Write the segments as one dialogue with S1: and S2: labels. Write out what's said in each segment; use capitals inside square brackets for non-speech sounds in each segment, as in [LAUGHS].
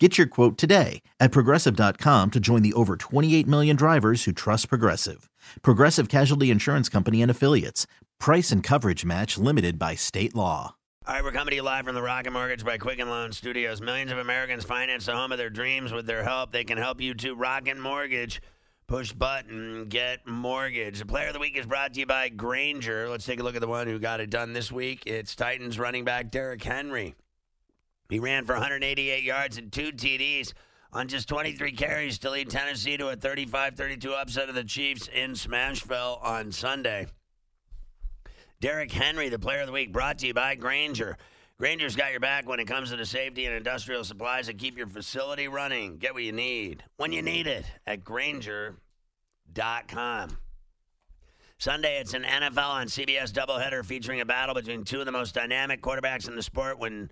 S1: Get your quote today at progressive.com to join the over 28 million drivers who trust Progressive. Progressive Casualty Insurance Company and Affiliates. Price and coverage match limited by state law.
S2: All right, we're coming to you live from the Rocket Mortgage by Quicken Loan Studios. Millions of Americans finance the home of their dreams with their help. They can help you too. Rocket Mortgage. Push button, get mortgage. The player of the week is brought to you by Grainger. Let's take a look at the one who got it done this week. It's Titans running back Derrick Henry. He ran for 188 yards and two TDs on just 23 carries to lead Tennessee to a 35 32 upset of the Chiefs in Smashville on Sunday. Derrick Henry, the player of the week, brought to you by Grainger. Grainger's got your back when it comes to the safety and industrial supplies that keep your facility running. Get what you need when you need it at Grainger.com. Sunday, it's an NFL on CBS doubleheader featuring a battle between two of the most dynamic quarterbacks in the sport when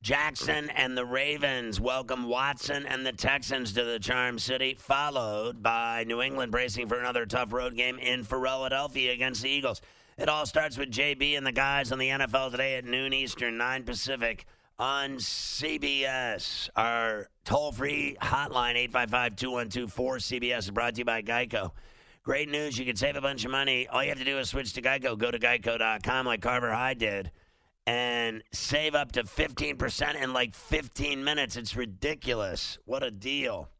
S2: Jackson and the Ravens welcome Watson and the Texans to the Charm City, followed by New England bracing for another tough road game in Philadelphia against the Eagles. It all starts with JB and the guys on the NFL today at noon Eastern, 9 Pacific on CBS. Our toll free hotline, 855 212 4CBS, is brought to you by Geico. Great news. You can save a bunch of money. All you have to do is switch to Geico. Go to geico.com like Carver High did and save up to 15% in like 15 minutes. It's ridiculous. What a deal.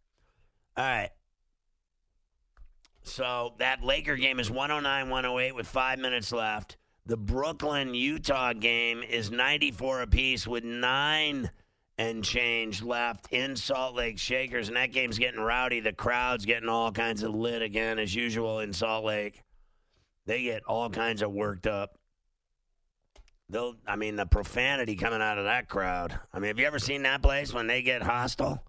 S2: All right. So that Laker game is 109 108 with five minutes left. The Brooklyn Utah game is 94 apiece with nine and change left in Salt Lake Shakers. And that game's getting rowdy. The crowd's getting all kinds of lit again, as usual in Salt Lake. They get all kinds of worked up. They'll, I mean, the profanity coming out of that crowd. I mean, have you ever seen that place when they get hostile?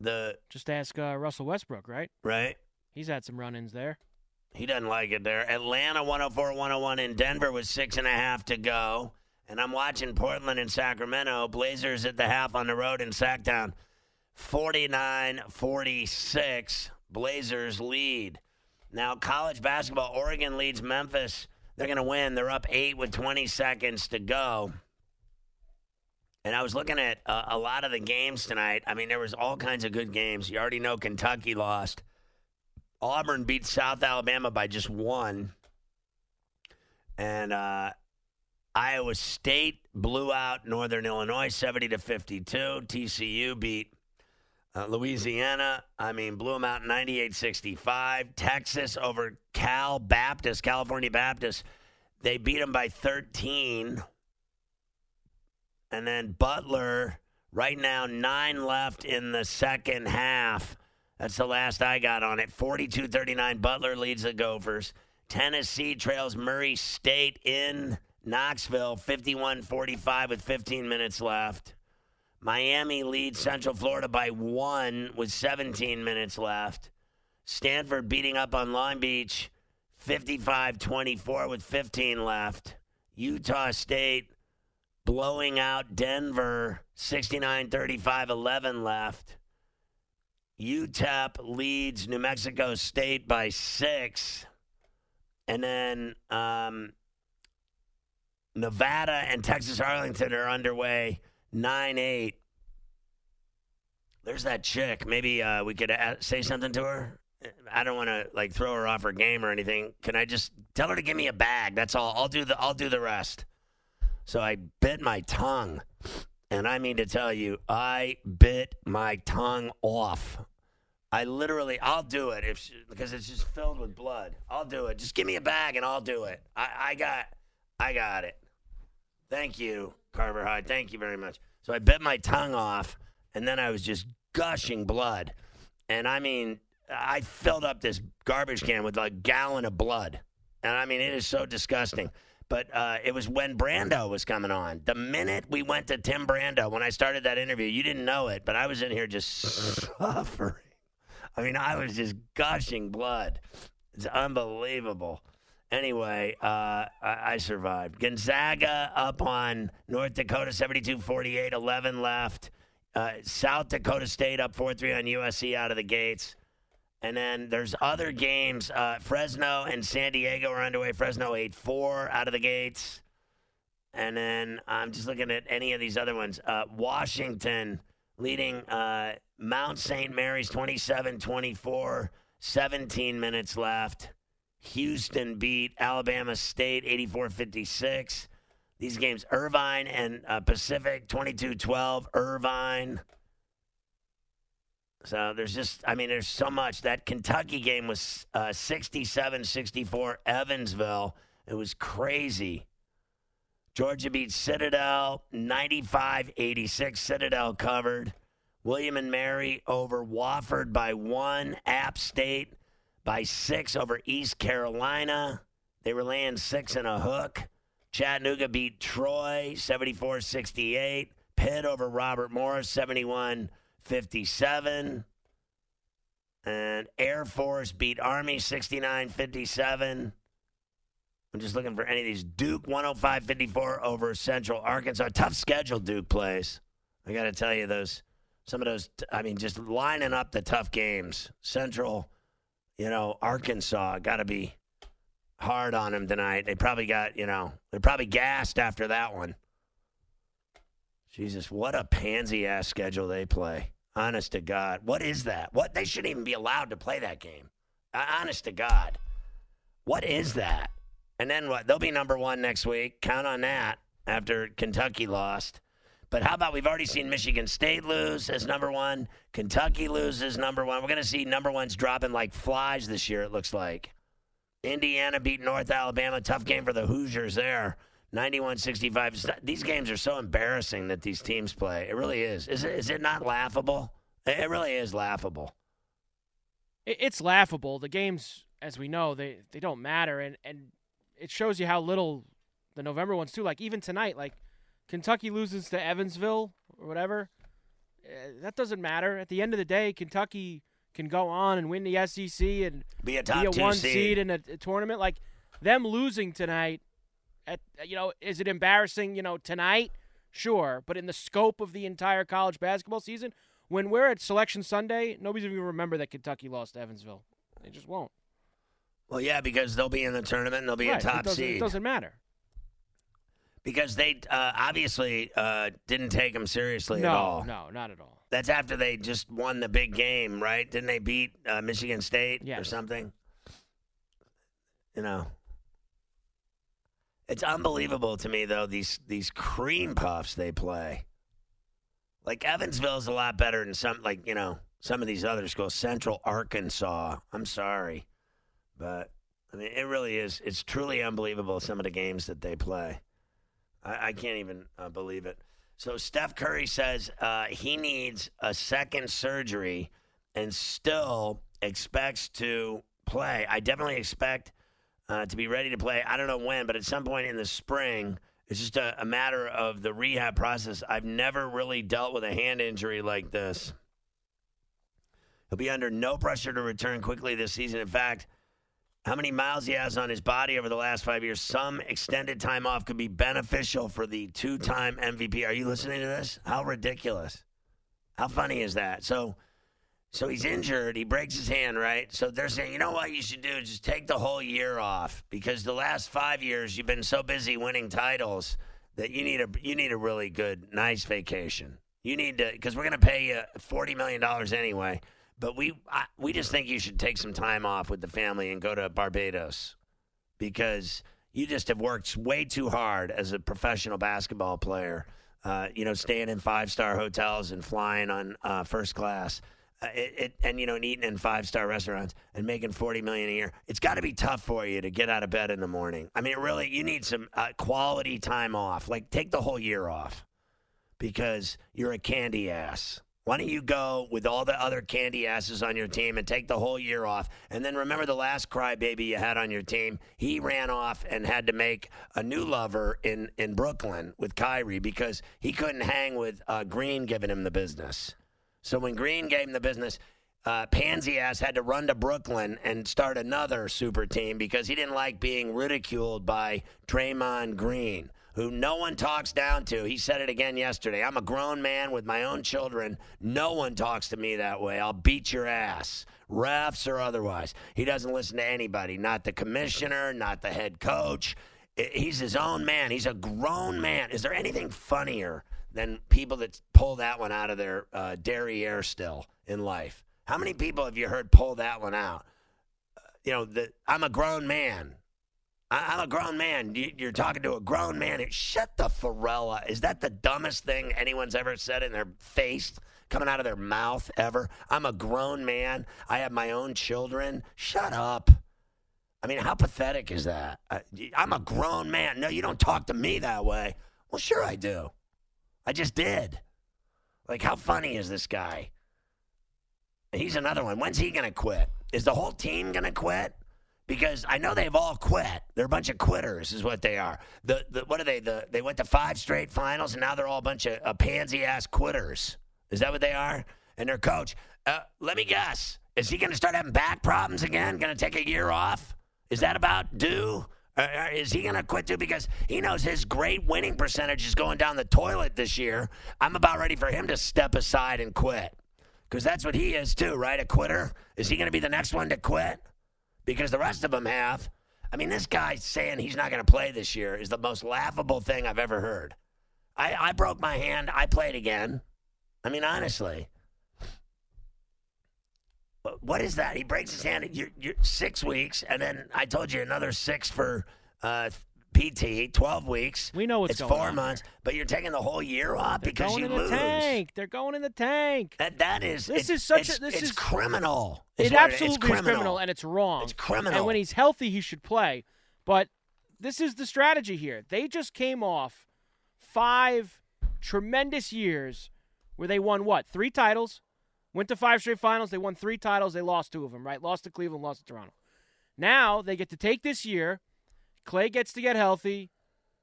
S2: The
S3: Just ask uh, Russell Westbrook, right?
S2: right.
S3: He's had some run-ins there.
S2: He doesn't like it there. Atlanta 104 101 in Denver with six and a half to go. And I'm watching Portland and Sacramento. Blazers at the half on the road in Sacktown. 49 46. Blazers lead. Now, college basketball, Oregon leads Memphis. They're going to win. They're up eight with 20 seconds to go. And I was looking at uh, a lot of the games tonight. I mean, there was all kinds of good games. You already know Kentucky lost. Auburn beat South Alabama by just one. And uh, Iowa State blew out Northern Illinois 70 to 52. TCU beat uh, Louisiana. I mean, blew them out 98 65. Texas over Cal Baptist, California Baptist. They beat them by 13. And then Butler, right now, nine left in the second half. That's the last I got on it. 42 39. Butler leads the Gophers. Tennessee trails Murray State in Knoxville 51 45 with 15 minutes left. Miami leads Central Florida by one with 17 minutes left. Stanford beating up on Long Beach 55 24 with 15 left. Utah State blowing out Denver 69 35 11 left. UTEP leads New Mexico State by six. And then um, Nevada and Texas Arlington are underway 9 8. There's that chick. Maybe uh, we could a- say something to her. I don't want to like throw her off her game or anything. Can I just tell her to give me a bag? That's all. I'll do the I'll do the rest. So I bit my tongue. And I mean to tell you, I bit my tongue off. I literally, I'll do it if she, because it's just filled with blood. I'll do it. Just give me a bag and I'll do it. I, I got, I got it. Thank you, Carver Hyde. Thank you very much. So I bit my tongue off, and then I was just gushing blood, and I mean, I filled up this garbage can with like a gallon of blood, and I mean, it is so disgusting. But uh, it was when Brando was coming on. The minute we went to Tim Brando, when I started that interview, you didn't know it, but I was in here just suffering. I mean, I was just gushing blood. It's unbelievable. Anyway, uh, I, I survived. Gonzaga up on North Dakota 72 48, 11 left. Uh, South Dakota State up 4 3 on USC out of the gates. And then there's other games. Uh, Fresno and San Diego are underway. Fresno 8 4 out of the gates. And then I'm just looking at any of these other ones. Uh, Washington leading uh, Mount St. Mary's 27 24, 17 minutes left. Houston beat Alabama State 84 56. These games, Irvine and uh, Pacific 22 12. Irvine. So there's just, I mean, there's so much. That Kentucky game was 67 uh, 64, Evansville. It was crazy. Georgia beat Citadel 95 86. Citadel covered. William and Mary over Wofford by one. App State by six over East Carolina. They were laying six and a hook. Chattanooga beat Troy 74 68. Pitt over Robert Morris 71 57. And Air Force beat Army 69 57. I'm just looking for any of these. Duke 105 54 over Central Arkansas. Tough schedule Duke plays. I got to tell you, those, some of those, I mean, just lining up the tough games. Central, you know, Arkansas got to be hard on them tonight. They probably got, you know, they're probably gassed after that one. Jesus, what a pansy ass schedule they play. Honest to God. What is that? What they shouldn't even be allowed to play that game. Honest to God. What is that? And then what? They'll be number one next week. Count on that after Kentucky lost. But how about we've already seen Michigan State lose as number one, Kentucky loses number one. We're going to see number ones dropping like flies this year, it looks like. Indiana beat North Alabama. Tough game for the Hoosiers there. 91 65. These games are so embarrassing that these teams play. It really is. Is it, is it not laughable? It really is laughable.
S3: It's laughable. The games, as we know, they, they don't matter. And, and it shows you how little the November ones, too. Like, even tonight, like, Kentucky loses to Evansville or whatever. Eh, that doesn't matter. At the end of the day, Kentucky can go on and win the SEC and
S2: be a, top
S3: be a one
S2: seed.
S3: seed in a, a tournament. Like, them losing tonight at you know, is it embarrassing, you know, tonight? Sure, but in the scope of the entire college basketball season, when we're at Selection Sunday, nobody's even remember that Kentucky lost to Evansville. They just won't.
S2: Well, yeah, because they'll be in the tournament and they'll be
S3: right.
S2: a top
S3: it
S2: seed.
S3: It doesn't matter.
S2: Because they uh, obviously uh, didn't take them seriously
S3: no,
S2: at all.
S3: No, not at all.
S2: That's after they just won the big game, right? Didn't they beat uh, Michigan State
S3: yes.
S2: or something? You know, it's unbelievable to me though these these cream puffs they play. Like Evansville's a lot better than some like, you know, some of these other schools. Central Arkansas. I'm sorry. But I mean it really is it's truly unbelievable some of the games that they play. I, I can't even uh, believe it. So Steph Curry says uh, he needs a second surgery and still expects to play. I definitely expect uh, to be ready to play. I don't know when, but at some point in the spring. It's just a, a matter of the rehab process. I've never really dealt with a hand injury like this. He'll be under no pressure to return quickly this season. In fact, how many miles he has on his body over the last five years, some extended time off could be beneficial for the two time MVP. Are you listening to this? How ridiculous. How funny is that? So, so he's injured. He breaks his hand, right? So they're saying, you know what you should do? Just take the whole year off because the last five years you've been so busy winning titles that you need a you need a really good, nice vacation. You need to because we're going to pay you forty million dollars anyway. But we I, we just think you should take some time off with the family and go to Barbados because you just have worked way too hard as a professional basketball player. Uh, you know, staying in five star hotels and flying on uh, first class. Uh, it, it, and you know, and eating in five star restaurants and making forty million a year. It's got to be tough for you to get out of bed in the morning. I mean, really, you need some uh, quality time off. Like, take the whole year off because you're a candy ass. Why don't you go with all the other candy asses on your team and take the whole year off? And then remember the last crybaby you had on your team? He ran off and had to make a new lover in, in Brooklyn with Kyrie because he couldn't hang with uh, Green giving him the business. So when Green gave him the business, uh, pansy ass had to run to Brooklyn and start another super team because he didn't like being ridiculed by Draymond Green, who no one talks down to. He said it again yesterday. I'm a grown man with my own children. No one talks to me that way. I'll beat your ass, refs or otherwise. He doesn't listen to anybody, not the commissioner, not the head coach. He's his own man. He's a grown man. Is there anything funnier than people that pull that one out of their uh, derriere still in life? How many people have you heard pull that one out? Uh, you know, the, I'm a grown man. I, I'm a grown man. You, you're talking to a grown man. Shut the Pharrella. Is that the dumbest thing anyone's ever said in their face, coming out of their mouth ever? I'm a grown man. I have my own children. Shut up. I mean, how pathetic is that? I'm a grown man. No, you don't talk to me that way. Well, sure I do. I just did. Like, how funny is this guy? He's another one. When's he going to quit? Is the whole team going to quit? Because I know they've all quit. They're a bunch of quitters, is what they are. The, the what are they? The they went to five straight finals, and now they're all a bunch of uh, pansy ass quitters. Is that what they are? And their coach. Uh, let me guess. Is he going to start having back problems again? Going to take a year off? Is that about due? Uh, uh, is he going to quit too? Because he knows his great winning percentage is going down the toilet this year. I'm about ready for him to step aside and quit. Because that's what he is too, right? A quitter. Is he going to be the next one to quit? Because the rest of them have. I mean, this guy saying he's not going to play this year is the most laughable thing I've ever heard. I, I broke my hand. I played again. I mean, honestly. What- is that? He breaks his hand. You're, you're six weeks, and then I told you another six for uh, PT. Twelve weeks.
S3: We know what's
S2: it's
S3: going
S2: four
S3: on.
S2: months, but you're taking the whole year off
S3: They're
S2: because
S3: going
S2: you
S3: in
S2: lose.
S3: the tank. They're going in the tank.
S2: That that is
S3: This is such a- this
S2: it's
S3: is-
S2: criminal.
S3: It absolutely
S2: it's
S3: is
S2: criminal.
S3: criminal, and it's wrong.
S2: It's criminal.
S3: And when he's healthy, he should play. But this is the strategy here. They just came off five tremendous years where they won what? Three titles. Went to five straight finals. They won three titles. They lost two of them, right? Lost to Cleveland, lost to Toronto. Now they get to take this year. Clay gets to get healthy.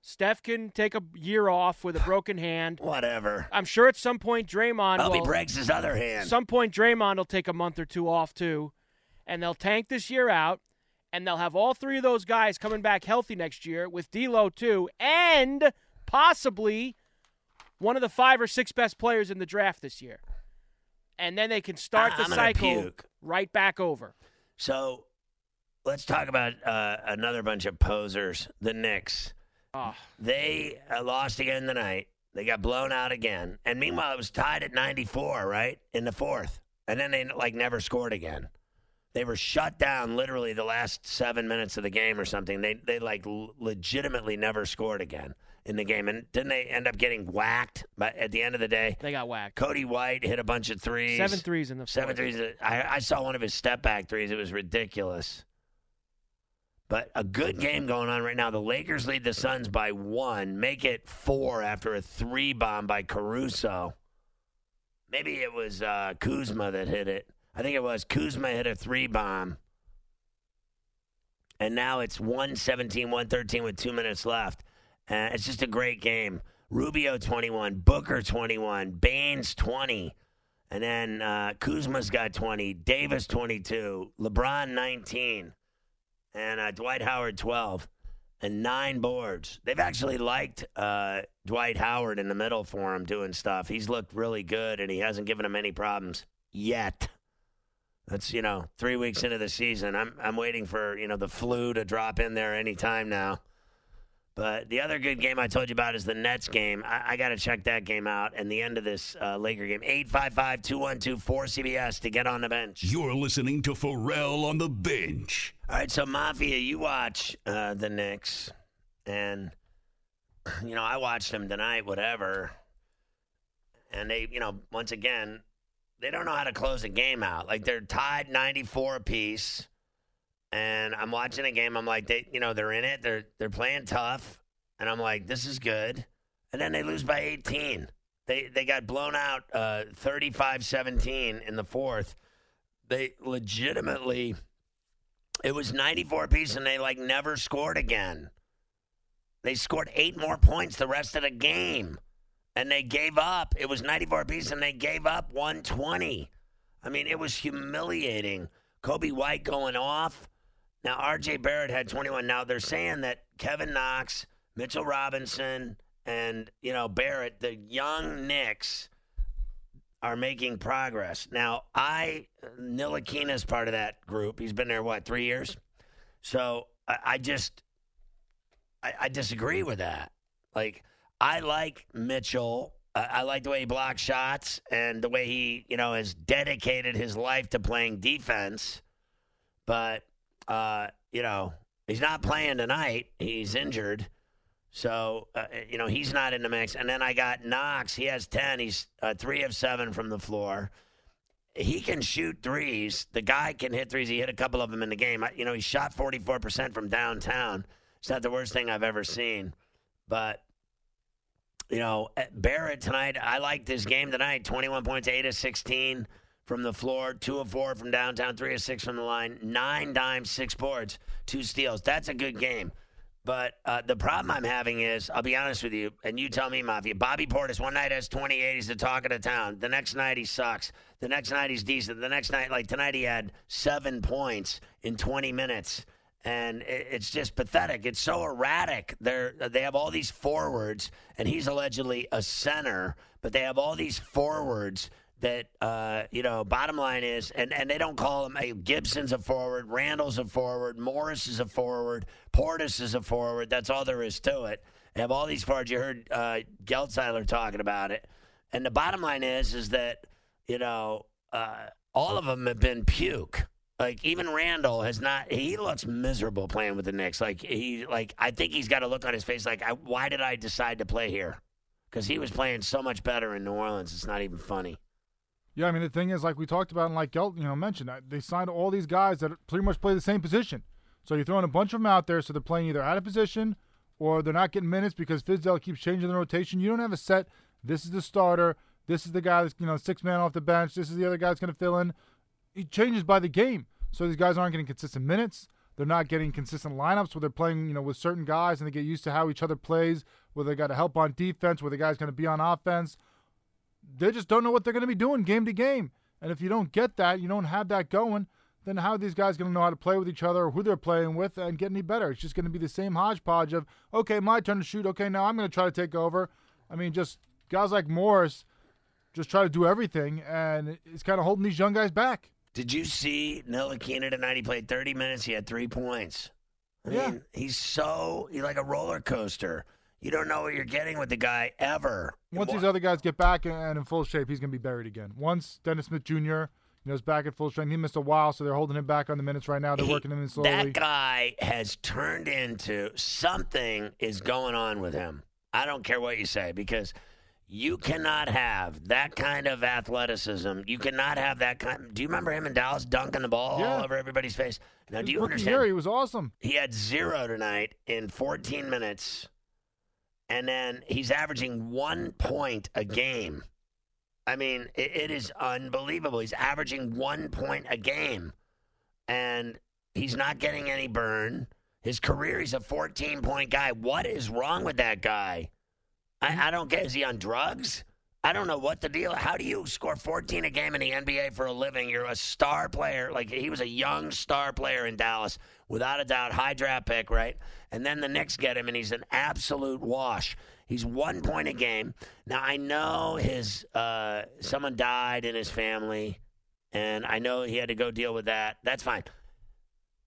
S3: Steph can take a year off with a broken hand. [SIGHS]
S2: Whatever.
S3: I'm sure at some point Draymond
S2: I hope he
S3: will.
S2: breaks his other hand.
S3: Some point Draymond will take a month or two off too, and they'll tank this year out, and they'll have all three of those guys coming back healthy next year with D'Lo too, and possibly one of the five or six best players in the draft this year. And then they can start
S2: I-
S3: the
S2: I'm
S3: cycle right back over.
S2: So let's talk about uh, another bunch of posers. The Knicks.
S3: Oh,
S2: They uh, lost again tonight. They got blown out again. And meanwhile, it was tied at 94, right? In the fourth. And then they, like, never scored again. They were shut down literally the last seven minutes of the game or something. They, they like, l- legitimately never scored again in the game. And didn't they end up getting whacked but at the end of the day?
S3: they got whacked.
S2: Coby White hit a bunch of threes.
S3: Seven threes in the
S2: Seven
S3: fourth.
S2: threes. I, I saw one of his step back threes. It was ridiculous. But a good game going on right now. The Lakers lead the Suns by one, make it four after a three bomb by Caruso. Maybe it was uh, Kuzma that hit it. I think it was Kuzma hit a three bomb. And now it's 117, 113 with two minutes left. Uh, it's just a great game. Rubio 21, Booker 21, Baynes 20. And then uh, Kuzma's got 20, Davis 22, LeBron 19, and uh, Dwight Howard 12, and nine boards. They've actually liked uh, Dwight Howard in the middle for him doing stuff. He's looked really good, and he hasn't given him any problems yet. That's you know three weeks into the season. I'm I'm waiting for you know the flu to drop in there any time now. But the other good game I told you about is the Nets game. I, I got to check that game out. And the end of this uh, Laker game, 855 212 4CBS to get on the bench.
S4: You're listening to Ferrall on the bench.
S2: All right, so Mafia, you watch uh, the Knicks. And, you know, I watched them tonight, whatever. And they, you know, once again, they don't know how to close a game out. Like they're tied 94 apiece. And I'm watching a game. I'm like, they, you know, they're in it. They're they're playing tough, and I'm like, this is good. And then they lose by 18. They they got blown out uh, 35-17 in the fourth. They legitimately, it was 94 apiece, and they like never scored again. They scored eight more points the rest of the game, and they gave up. It was 94 apiece, and they gave up 120. I mean, it was humiliating. Coby White going off. Now, RJ Barrett had 21. Now, they're saying that Kevin Knox, Mitchell Robinson, and, you know, Barrett, the young Knicks, are making progress. Now, I, Ntilikina is part of that group. He's been there, what, three years? So I, I just, I, I disagree with that. Like, I like Mitchell. I, I like the way he blocks shots and the way he, you know, has dedicated his life to playing defense. But, uh, you know, he's not playing tonight. He's injured. So, uh, you know, he's not in the mix. And then I got Knox. He has 10. He's uh, three of seven from the floor. He can shoot threes. The guy can hit threes. He hit a couple of them in the game. You know, he shot 44% from downtown. It's not the worst thing I've ever seen. But, you know, Barrett tonight, I like this game tonight 21 points, 8 of 16 from the floor, 2 of 4 from downtown, 3 of 6 from the line, 9 dimes, 6 boards, 2 steals. That's a good game. But uh, the problem I'm having is, I'll be honest with you, and you tell me, Mafia. Bobby Portis one night has 28. He's the talk of the town. The next night he sucks. The next night he's decent. The next night, like tonight, he had seven points in 20 minutes, and it's just pathetic. It's so erratic. They're they have all these forwards, and he's allegedly a center, but they have all these forwards that uh, you know. Bottom line is, and and they don't call him. Hey, Gibson's a forward, Randle's a forward, Morris is a forward, Portis is a forward. That's all there is to it. They have all these forwards. You heard uh, talking about it, and the bottom line is, is that you know uh, all of them have been puke. Like even Randle has not. He looks miserable playing with the Knicks. Like he, like I think he's got a look on his face. Like, I, why did I decide to play here? Because he was playing so much better in New Orleans. It's not even funny.
S5: Yeah, I mean the thing is, like we talked about, and like Gelt, you know, mentioned, uh, they signed all these guys that pretty much play the same position. So you're throwing a bunch of them out there, so they're playing either out of position or they're not getting minutes because Fizdale keeps changing the rotation. You don't have a set. This is the starter. This is the guy that's you know six man off the bench. This is the other guy that's going to fill in. He changes by the game, so these guys aren't getting consistent minutes. They're not getting consistent lineups where they're playing, you know, with certain guys and they get used to how each other plays. Where they got to help on defense, where the guy's going to be on offense they just don't know what they're going to be doing game to game. And if you don't get that, you don't have that going, then how are these guys going to know how to play with each other or who they're playing with and get any better? It's just going to be the same hodgepodge of, okay, my turn to shoot. Okay, now I'm going to try to take over. I mean, just guys like Morris just try to do everything, and it's kind of holding these young guys back.
S2: Did you see Ntilikina tonight? He played 30 minutes. He had three points. I
S5: yeah.
S2: mean, he's so he's like a roller coaster. You don't know what you're getting with the guy ever.
S5: Once these other guys get back and in full shape, he's going to be buried again. Once Dennis Smith Jr. You know, is back at full strength. He missed a while, so they're holding him back on the minutes right now. They're
S2: He-
S5: working him in slowly.
S2: That guy has turned into something is going on with him. I don't care what you say because you cannot have that kind of athleticism. You cannot have that kind. Do you remember him in Dallas dunking the ball
S5: Yeah.
S2: all over everybody's face? Now, do you understand?
S5: year, he was awesome.
S2: He had zero tonight in 14 minutes, and then he's averaging one point a game. I mean, it, it is unbelievable. He's averaging one point a game, and he's not getting any burn. His career, he's a 14 point guy. What is wrong with that guy? I, I don't get. Is he on drugs? I don't know what the deal. How do you score 14 a game in the NBA for a living? You're a star player. Like he was a young star player in Dallas, without a doubt, high draft pick, right? And then the Knicks get him, and he's an absolute wash. He's one point a game. Now I know his uh, someone died in his family, and I know he had to go deal with that. That's fine.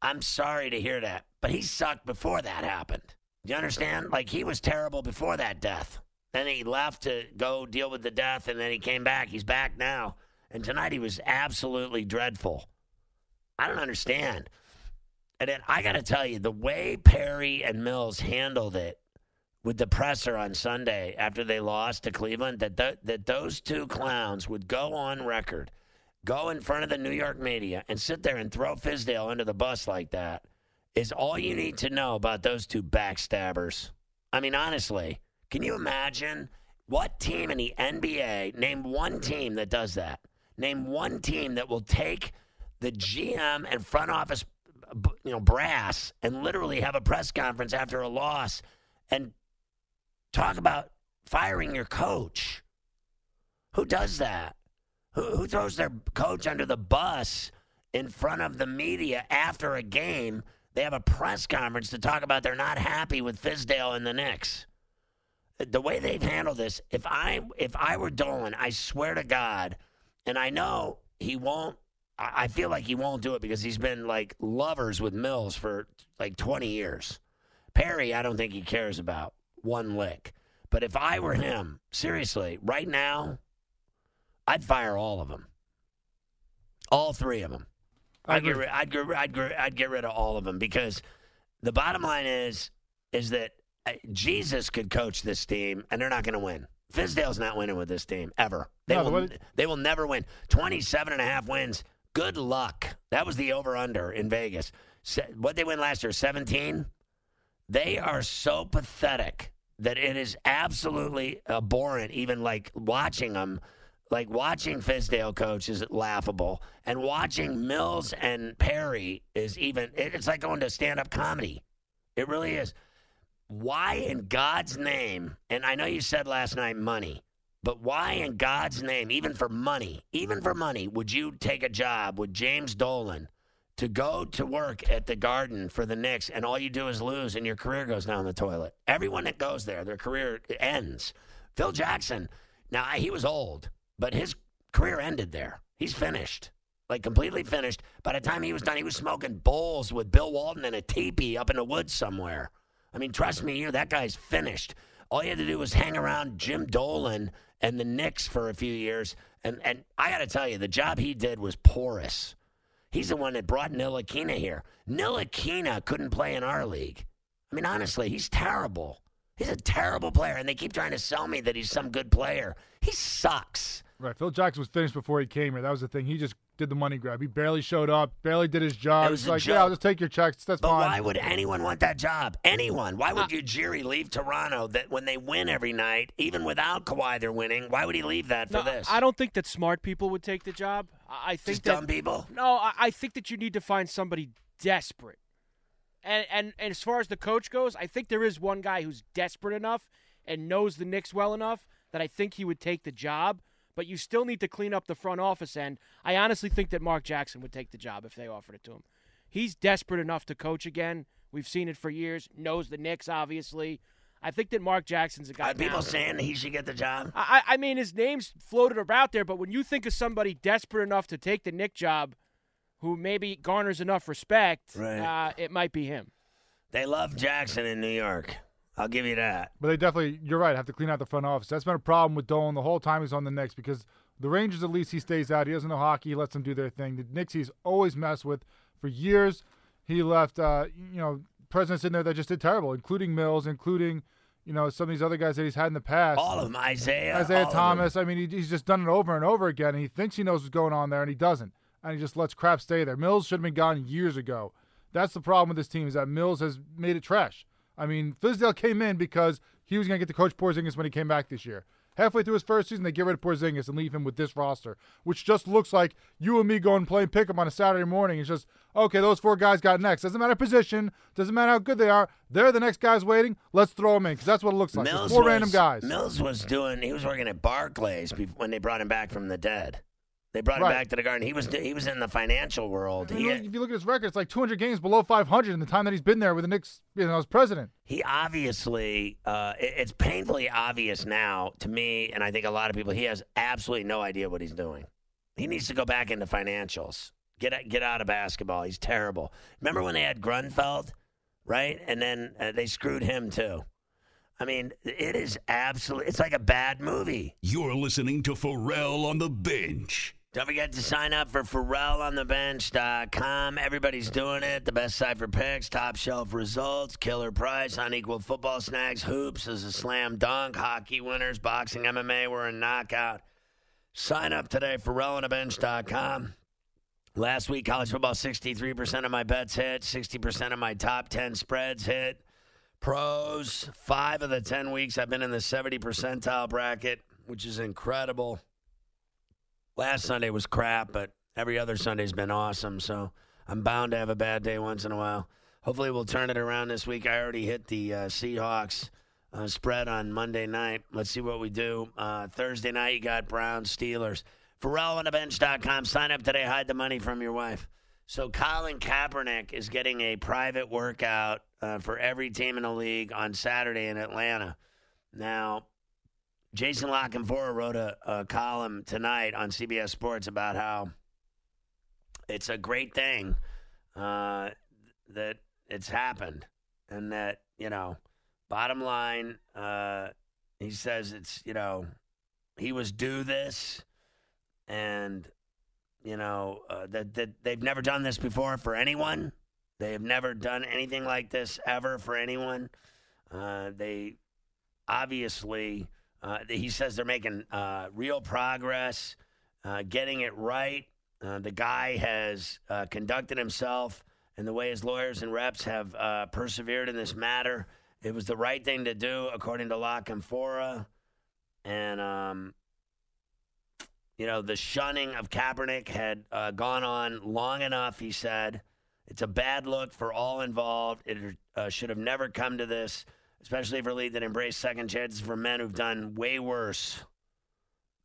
S2: I'm sorry to hear that, but he sucked before that happened. You understand? Like he was terrible before that death. Then he left to go deal with the death, and then he came back. He's back now. And tonight he was absolutely dreadful. I don't understand. And I got to tell you, the way Perry and Mills handled it with the presser on Sunday after they lost to Cleveland, that th- that those two clowns would go on record, go in front of the New York media, and sit there and throw Fizdale under the bus like that, is all you need to know about those two backstabbers. I mean, honestly. Can you imagine what team in the NBA, name one team that does that? Name one team that will take the GM and front office you know brass and literally have a press conference after a loss and talk about firing your coach. Who does that? Who, who throws their coach under the bus in front of the media after a game? They have a press conference to talk about they're not happy with Fizdale and the Knicks. The way they've handled this, if I if I were Dolan, I swear to God, and I know he won't. I I feel like he won't do it because he's been like lovers with Mills for like 20 years. Perry, I don't think he cares about one lick. But if I were him, seriously, right now, I'd fire all of them. All three of them. I'd get, rid, I'd, get, I'd, get, I'd get rid of all of them because the bottom line is is that uh, Jesus could coach this team and they're not going to win. Fizdale's not winning with this team ever. They
S5: No, the
S2: will
S5: way-
S2: they will never win. 27 and a half wins. Good luck. That was the over under in Vegas. What they win last year 17. They are so pathetic that it is absolutely abhorrent even like watching them like watching Fizdale coach is laughable, and watching Mills and Perry is even. It's like going to stand-up comedy. It really is. Why in God's name? And I know you said last night money, but why in God's name, even for money, even for money, would you take a job with James Dolan to go to work at the Garden for the Knicks, and all you do is lose, and your career goes down the toilet? Everyone that goes there, their career ends. Phil Jackson, now he was old, but his career ended there. He's finished, like completely finished. By the time he was done, he was smoking bowls with Bill Walton in a teepee up in the woods somewhere. I mean, trust me, you that guy's finished. All you had to do was hang around Jim Dolan and the Knicks for a few years, and and I got to tell you, the job he did was porous. He's the one that brought Ntilikina here. Ntilikina couldn't play in our league. I mean, honestly, he's terrible. He's a terrible player, and they keep trying to sell me that he's some good player. He sucks.
S5: Right. Phil Jackson was finished before he came here. That was the thing. He just did the money grab. He barely showed up, barely did his job.
S2: It was
S5: He's
S2: a
S5: like,
S2: joke.
S5: yeah, I'll just take your checks. That's
S2: But
S5: fine.
S2: why would anyone want that job? Anyone? Why would uh, Ujiri leave Toronto that when they win every night, even without Kawhi, they're winning? Why would he leave that for
S3: No,
S2: this?
S3: I don't think that smart people would take the job. I I think
S2: Just
S3: that
S2: dumb people.
S3: No, I, I think that you need to find somebody desperate. And, and and as far as the coach goes, I think there is one guy who's desperate enough and knows the Knicks well enough that I think he would take the job. But you still need to clean up the front office end. I honestly think that Mark Jackson would take the job if they offered it to him. He's desperate enough to coach again. We've seen it for years. Knows the Knicks, obviously. I think that Mark Jackson's a guy.
S2: Are people
S3: now-
S2: saying he should get the job?
S3: I, I mean, his name's floated about there, but when you think of somebody desperate enough to take the Knick job, who maybe garners enough respect,
S2: Right.
S3: uh, it might be him.
S2: They love Jackson in New York. I'll give you that.
S5: But they definitely, you're right, have to clean out the front office. That's been a problem with Dolan the whole time he's on the Knicks because the Rangers, at least he stays out. He doesn't know hockey. He lets them do their thing. The Knicks, he's always messed with. For years, he left, uh, you know, presidents in there that just did terrible, including Mills, including, you know, some of these other guys that he's had in the past.
S2: All of them. Isiah. Isiah.
S5: Thomas. I mean, he, he's just done it over and over again. And he thinks he knows what's going on there, and he doesn't. And he just lets crap stay there. Mills should have been gone years ago. That's the problem with this team is that Mills has made it trash. I mean, Fizdale came in because he was going to get to coach Porzingis when he came back this year. Halfway through his first season, they get rid of Porzingis and leave him with this roster, which just looks like you and me going and playing pickup on a Saturday morning. It's just okay. Those four guys got next. Doesn't matter position. Doesn't matter how good they are. They're the next guys waiting. Let's throw them in because that's what it looks like.
S2: Mills
S5: four
S2: was,
S5: random guys.
S2: Mills was doing. He was working at Barclays when they brought him back from the dead. They brought him back to the Garden. He was he was in the financial world.
S5: I mean, look- if you look at his record, it's like 200 games below 500 in the time that he's been there with the Knicks, you know, as president.
S2: he obviously uh, it- it's painfully obvious now to me, and I think a lot of people. He has absolutely no idea what he's doing. He needs to go back into financials. Get out- get out of basketball. He's terrible. Remember when they had Grunfeld, right? And then uh, they screwed him too. I mean, it is absolutely. It's like a bad movie.
S4: You're listening to Ferrall on the bench.
S2: Don't forget to sign up for FerrallOnTheBench.com. Everybody's doing it. The best site for picks, top shelf results, killer price, unequal football snacks, hoops is a slam dunk, hockey winners, boxing, MMA, we're a knockout. Sign up today, FerrallOnTheBench.com. Last week, college football, 63% of my bets hit, 60% of my top 10 spreads hit. Pros, five of the 10 weeks, I've been in the 70 percentile bracket, which is incredible. Last Sunday was crap, but every other Sunday's been awesome. So I'm bound to have a bad day once in a while. Hopefully, we'll turn it around this week. I already hit the uh, Seahawks uh, spread on Monday night. Let's see what we do. Uh, Thursday night, you got Browns, Steelers. FerrallOnTheBench.com. Sign up today. Hide the money from your wife. So Colin Kaepernick is getting a private workout uh, for every team in the league on Saturday in Atlanta. Now, Jason La Canfora wrote a, a column tonight on CBS Sports about how it's a great thing uh, that it's happened, and that you know, bottom line, uh, he says it's you know, he was due this, and you know uh, that that they've never done this before for anyone. They have never done anything like this ever for anyone. Uh, they obviously, uh, he says they're making uh, real progress, uh, getting it right. Uh, the guy has uh, conducted himself and the way his lawyers and reps have uh, persevered in this matter. It was the right thing to do, according to La Canfora. And, um, you know, the shunning of Kaepernick had gone on long enough, he said. It's a bad look for all involved. It should have never come to this, especially for a league that embraced second chances for men who've done way worse,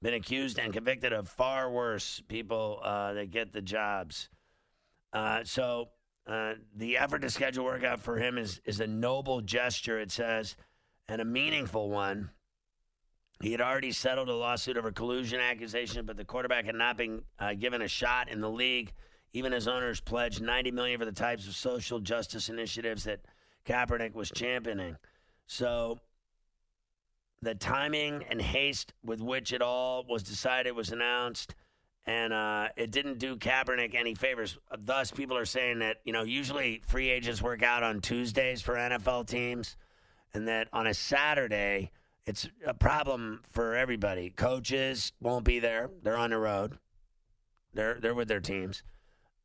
S2: been accused and convicted of far worse people uh, that get the jobs. Uh, so uh, the effort to schedule workout for him is is a noble gesture, it says, and a meaningful one. He had already settled a lawsuit over collusion accusation, but the quarterback had not been uh, given a shot in the league. Even as owners pledged 90 million for the types of social justice initiatives that Kaepernick was championing. So the timing and haste with which it all was decided was announced, and uh, it didn't do Kaepernick any favors. Thus, people are saying that you know usually free agents work out on Tuesdays for NFL teams, and that on a Saturday it's a problem for everybody. Coaches won't be there; they're on the road. They're they're with their teams.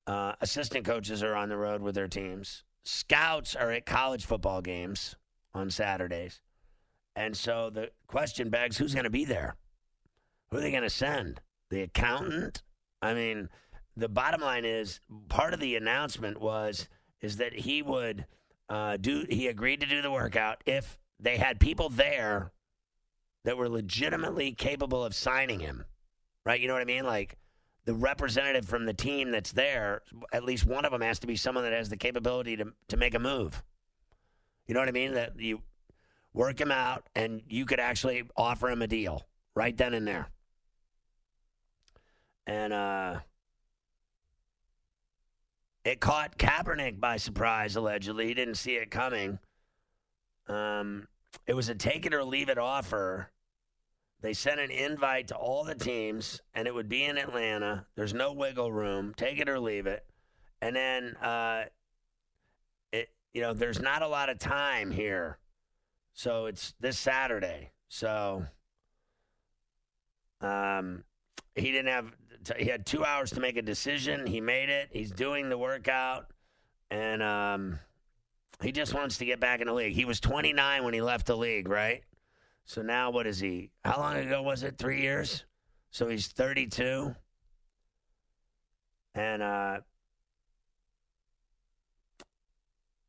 S2: Uh, assistant coaches are on the road with their teams. Scouts are at college football games on Saturdays. And so the question begs who's going to be there? Who are they going to send? The accountant? I mean, the bottom line is part of the announcement was is that he would uh, do he agreed to do the workout if they had people there that were legitimately capable of signing him. Right? You know what I mean? Like the representative from the team that's there, at least one of them has to be someone that has the capability to to make a move. You know what I mean? That you work him out and you could actually offer him a deal right then and there. And uh it caught Kaepernick by surprise, allegedly. He didn't see it coming. Um, it was a take it or leave it offer. They sent an invite to all the teams, and it would be in Atlanta. There's no wiggle room. Take it or leave it. And then, uh, you know, there's not a lot of time here, so it's this Saturday. So, um, he didn't have. He had two hours to make a decision. He made it. He's doing the workout, and um, he just wants to get back in the league. He was 29 when he left the league, right? So now what is he? How long ago was it? Three years? So he's 32. And uh,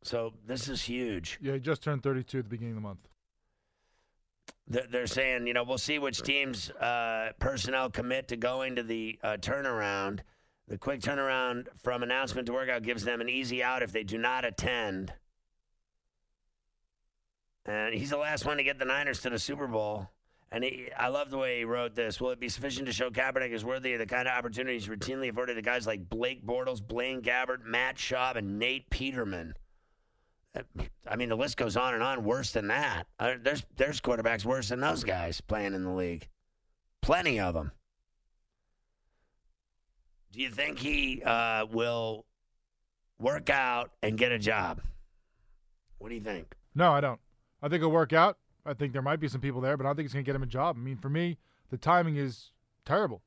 S2: so this is huge.
S5: Yeah, he just turned 32 at the beginning of the month.
S2: They're they're saying, you know, we'll see which teams uh, personnel commit to going to the uh, turnaround. The quick turnaround from announcement to workout gives them an easy out if they do not attend. And he's the last one to get the Niners to the Super Bowl. And he, I love the way he wrote this. Will it be sufficient to show Kaepernick is worthy of the kind of opportunities routinely afforded to guys like Blake Bortles, Blaine Gabbert, Matt Schaub, and Nate Peterman? I mean, the list goes on and on. Worse than that, uh, there's there's quarterbacks worse than those guys playing in the league. Plenty of them. Do you think he uh, will work out and get a job? What do you think?
S5: No, I don't. I think it'll work out. I think there might be some people there, but I don't think it's going to get him a job. I mean, for me, the timing is terrible.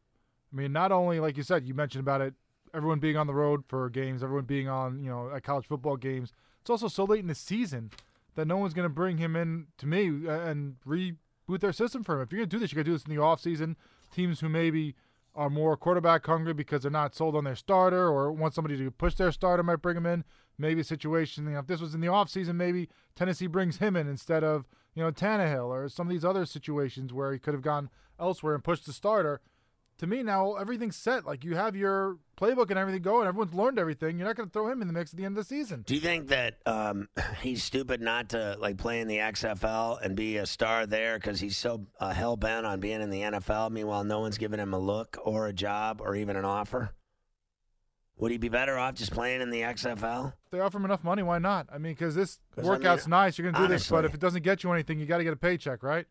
S5: I mean, not only like you said, you mentioned about it, everyone being on the road for games, everyone being on, you know, at college football games. It's also so late in the season that no one's going to bring him in to me uh, and reboot their system for him. If you're going to do this, you got to do this in the off season. Teams who maybe are more quarterback hungry because they're not sold on their starter or want somebody to push their starter might bring him in. Maybe a situation, you know, if this was in the offseason, maybe Tennessee brings him in instead of, you know, Tannehill or some of these other situations where he could have gone elsewhere and pushed the starter. To me now everything's set. Like you have your playbook and everything going. Everyone's learned everything. You're not going to throw him in the mix at the end of the season.
S2: Do you think that um, [LAUGHS] he's stupid not to like play in the XFL and be a star there because he's so uh, hell bent on being in the NFL? Meanwhile, no one's giving him a look or a job or even an offer. Would he be better off just playing in the XFL?
S5: If they offer him enough money, why not? I mean, because this
S2: 'Cause, I mean,
S5: workout's nice. You're going to do this, but if it doesn't get you anything, you got to get a paycheck, right?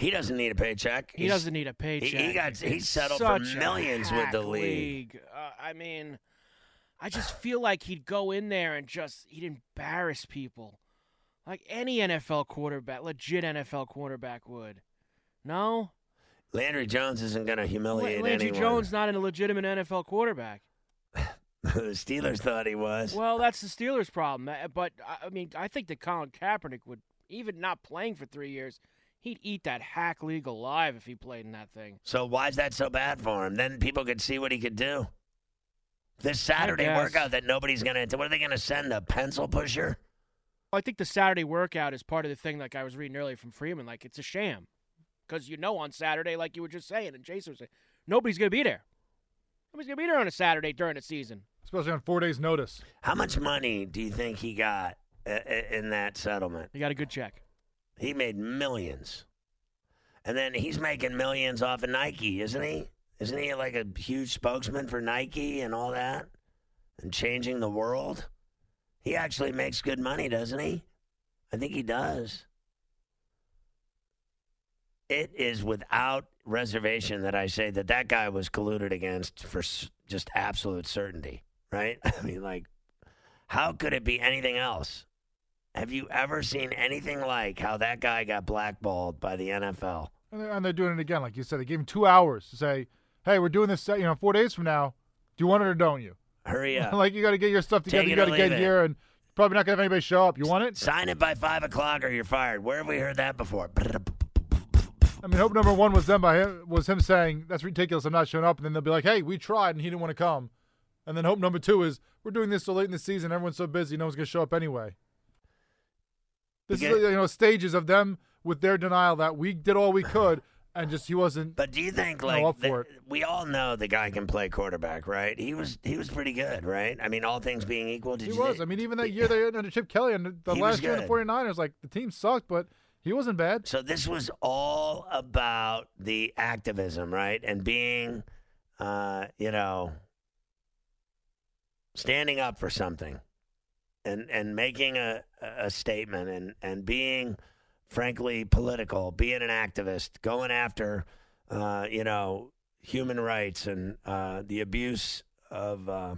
S2: He doesn't need a paycheck.
S3: He
S2: He's-
S3: doesn't need a paycheck.
S2: he got- he's settled for
S3: such a
S2: millions with the league.
S3: Uh, I mean, I just feel like he'd go in there and just he'd embarrass people, like any NFL quarterback, legit NFL quarterback would. No,
S2: Landry Jones isn't going to humiliate
S3: Landry
S2: anyone.
S3: Jones not a legitimate NFL quarterback. [LAUGHS]
S2: the Steelers thought he was.
S3: Well, that's the Steelers' problem. Uh, But I I mean, I think that Colin Kaepernick would, even not playing for three years, he'd eat that hack league alive if he played in that thing.
S2: So why is that so bad for him? Then people could see what he could do. This Saturday workout that nobody's going to. What are they going to send? A pencil pusher?
S3: I think the Saturday workout is part of the thing, like I was reading earlier from Freeman. Like it's a sham, because you know on Saturday, like you were just saying, and Jason was saying, nobody's gonna be there. Nobody's gonna be there on a Saturday during the season.
S5: Especially on four days' notice.
S2: How much money do you think he got uh, uh, in that settlement?
S3: He got a good check.
S2: He made millions, and then he's making millions off of Nike, isn't he? Isn't he like a huge spokesman for Nike and all that, and changing the world? He actually makes good money, doesn't he? I think he does. It is without reservation that I say that that guy was colluded against for just absolute certainty, right? [LAUGHS] I mean, like, how could it be anything else? Have you ever seen anything like how that guy got blackballed by the NFL?
S5: And they're, and they're doing it again, like you said. They gave him two hours to say, "Hey, we're doing this. You know, four days from now. Do you want it or don't you?"
S2: Hurry [LAUGHS] up.
S5: like you got to get your stuff together. You got to get
S2: it.
S5: here, and probably not gonna have anybody show up. You want it?
S2: Sign it by five o'clock or you're fired. Where have we heard that before?
S5: I mean, hope number one was them by him was him saying that's ridiculous. I'm not showing up, and then they'll be like, "Hey, we tried, and he didn't want to come." And then hope number two is we're doing this so late in the season. Everyone's so busy, no one's gonna show up anyway. This
S2: Because-
S5: is you know stages of them with their denial that we did all we could, and just he wasn't.
S2: But do you think like
S5: up
S2: the-
S5: for it.
S2: we all know the guy can play quarterback, right? He was he was pretty good, right? I mean, all things being equal, did
S5: He
S2: you
S5: was.
S2: think-
S5: I mean, even that year they under Chip Kelly and the last year in the
S2: good.
S5: 49ers, like the team sucked, but he wasn't bad.
S2: So this was all about the activism, right? And being, uh, you know, standing up for something, and and making a a statement, and and being, frankly, political, being an activist, going after, uh, you know, human rights and uh, the abuse of, uh,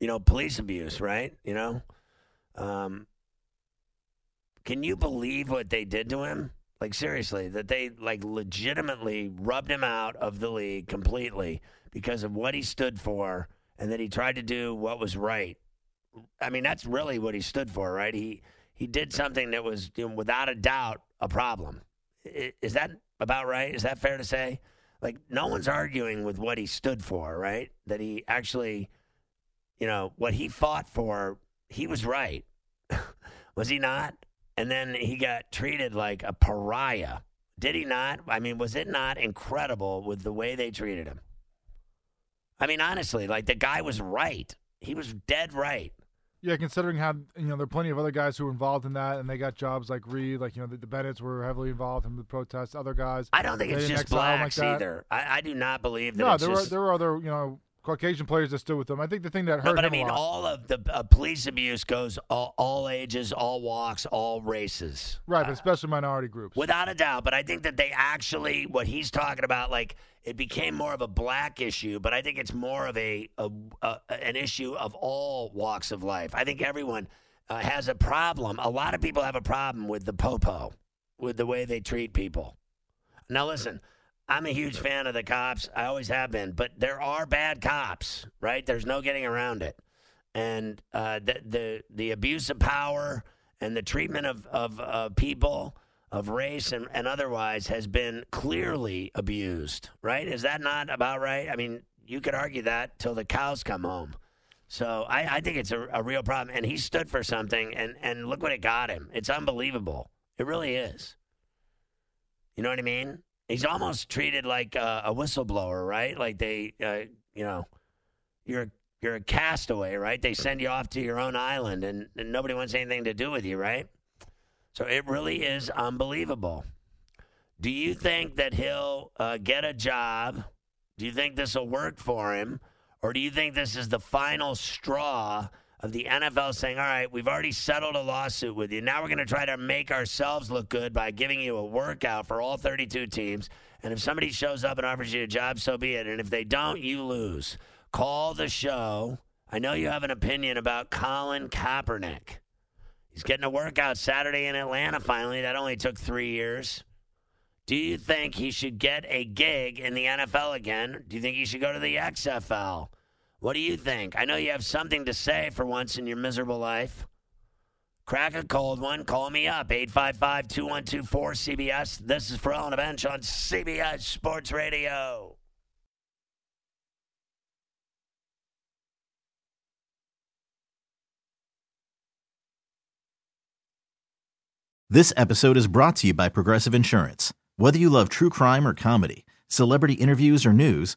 S2: you know, police abuse, right? You know. Um, can you believe what they did to him? Like seriously, that they like legitimately rubbed him out of the league completely because of what he stood for and that he tried to do what was right. I mean, that's really what he stood for, right? He he did something that was you know, without a doubt a problem. Is that about right? Is that fair to say? Like no one's arguing with what he stood for, right? That he actually you know, what he fought for, he was right. [LAUGHS] was he not? And then he got treated like a pariah. Did he not? I mean, was it not incredible with the way they treated him? I mean, honestly, like the guy was right. He was dead right.
S5: Yeah, considering how you know there are plenty of other guys who were involved in that, and they got jobs like Reid, like you know the, the Bennett's were heavily involved in the protests. Other guys,
S2: I don't think it's just
S5: him like
S2: blacks either. I, I do not believe that
S5: No, there
S2: just.
S5: were there were other you know Caucasian players that stood with them. I think the thing that hurt
S2: no, but I mean, all of the uh, police abuse goes all, all ages, all walks, all races.
S5: right, but especially minority groups.
S2: Without a doubt, but I think that they actually what he's talking about, like it became more of a black issue, but I think it's more of a, a, a an issue of all walks of life. I think everyone uh, has a problem. A lot of people have a problem with the popo, with the way they treat people. Now, listen, I'm a huge fan of the cops. I always have been, but there are bad cops, right? There's no getting around it, and uh, the the the abuse of power and the treatment of of uh, people of race and, and otherwise has been clearly abused, right? Is that not about right? I mean, you could argue that till the cows come home. So I, I think it's a, a real problem. And he stood for something, and, and look what it got him. It's unbelievable. It really is. You know what I mean? He's almost treated like a, a whistleblower, right? Like they, uh, you know, you're you're a castaway, right? They send you off to your own island, and, and nobody wants anything to do with you, right? So it really is unbelievable. Do you think that he'll uh, get a job? Do you think this will work for him? Or do you think this is the final straw of the NFL saying, all right, we've already settled a lawsuit with you. Now we're going to try to make ourselves look good by giving you a workout for all 32 teams. And if somebody shows up and offers you a job, so be it. And if they don't, you lose. Call the show. I know you have an opinion about Colin Kaepernick. He's getting a workout Saturday in Atlanta finally. That only took three years. Do you think he should get a gig in the NFL again? Do you think he should go to the XFL? What do you think? I know you have something to say for once in your miserable life. Crack a cold one. Call me up. 855 212 cbs This is Ferrall on the Bench on CBS Sports Radio.
S1: This episode is brought to you by Progressive Insurance. Whether you love true crime or comedy, celebrity interviews or news,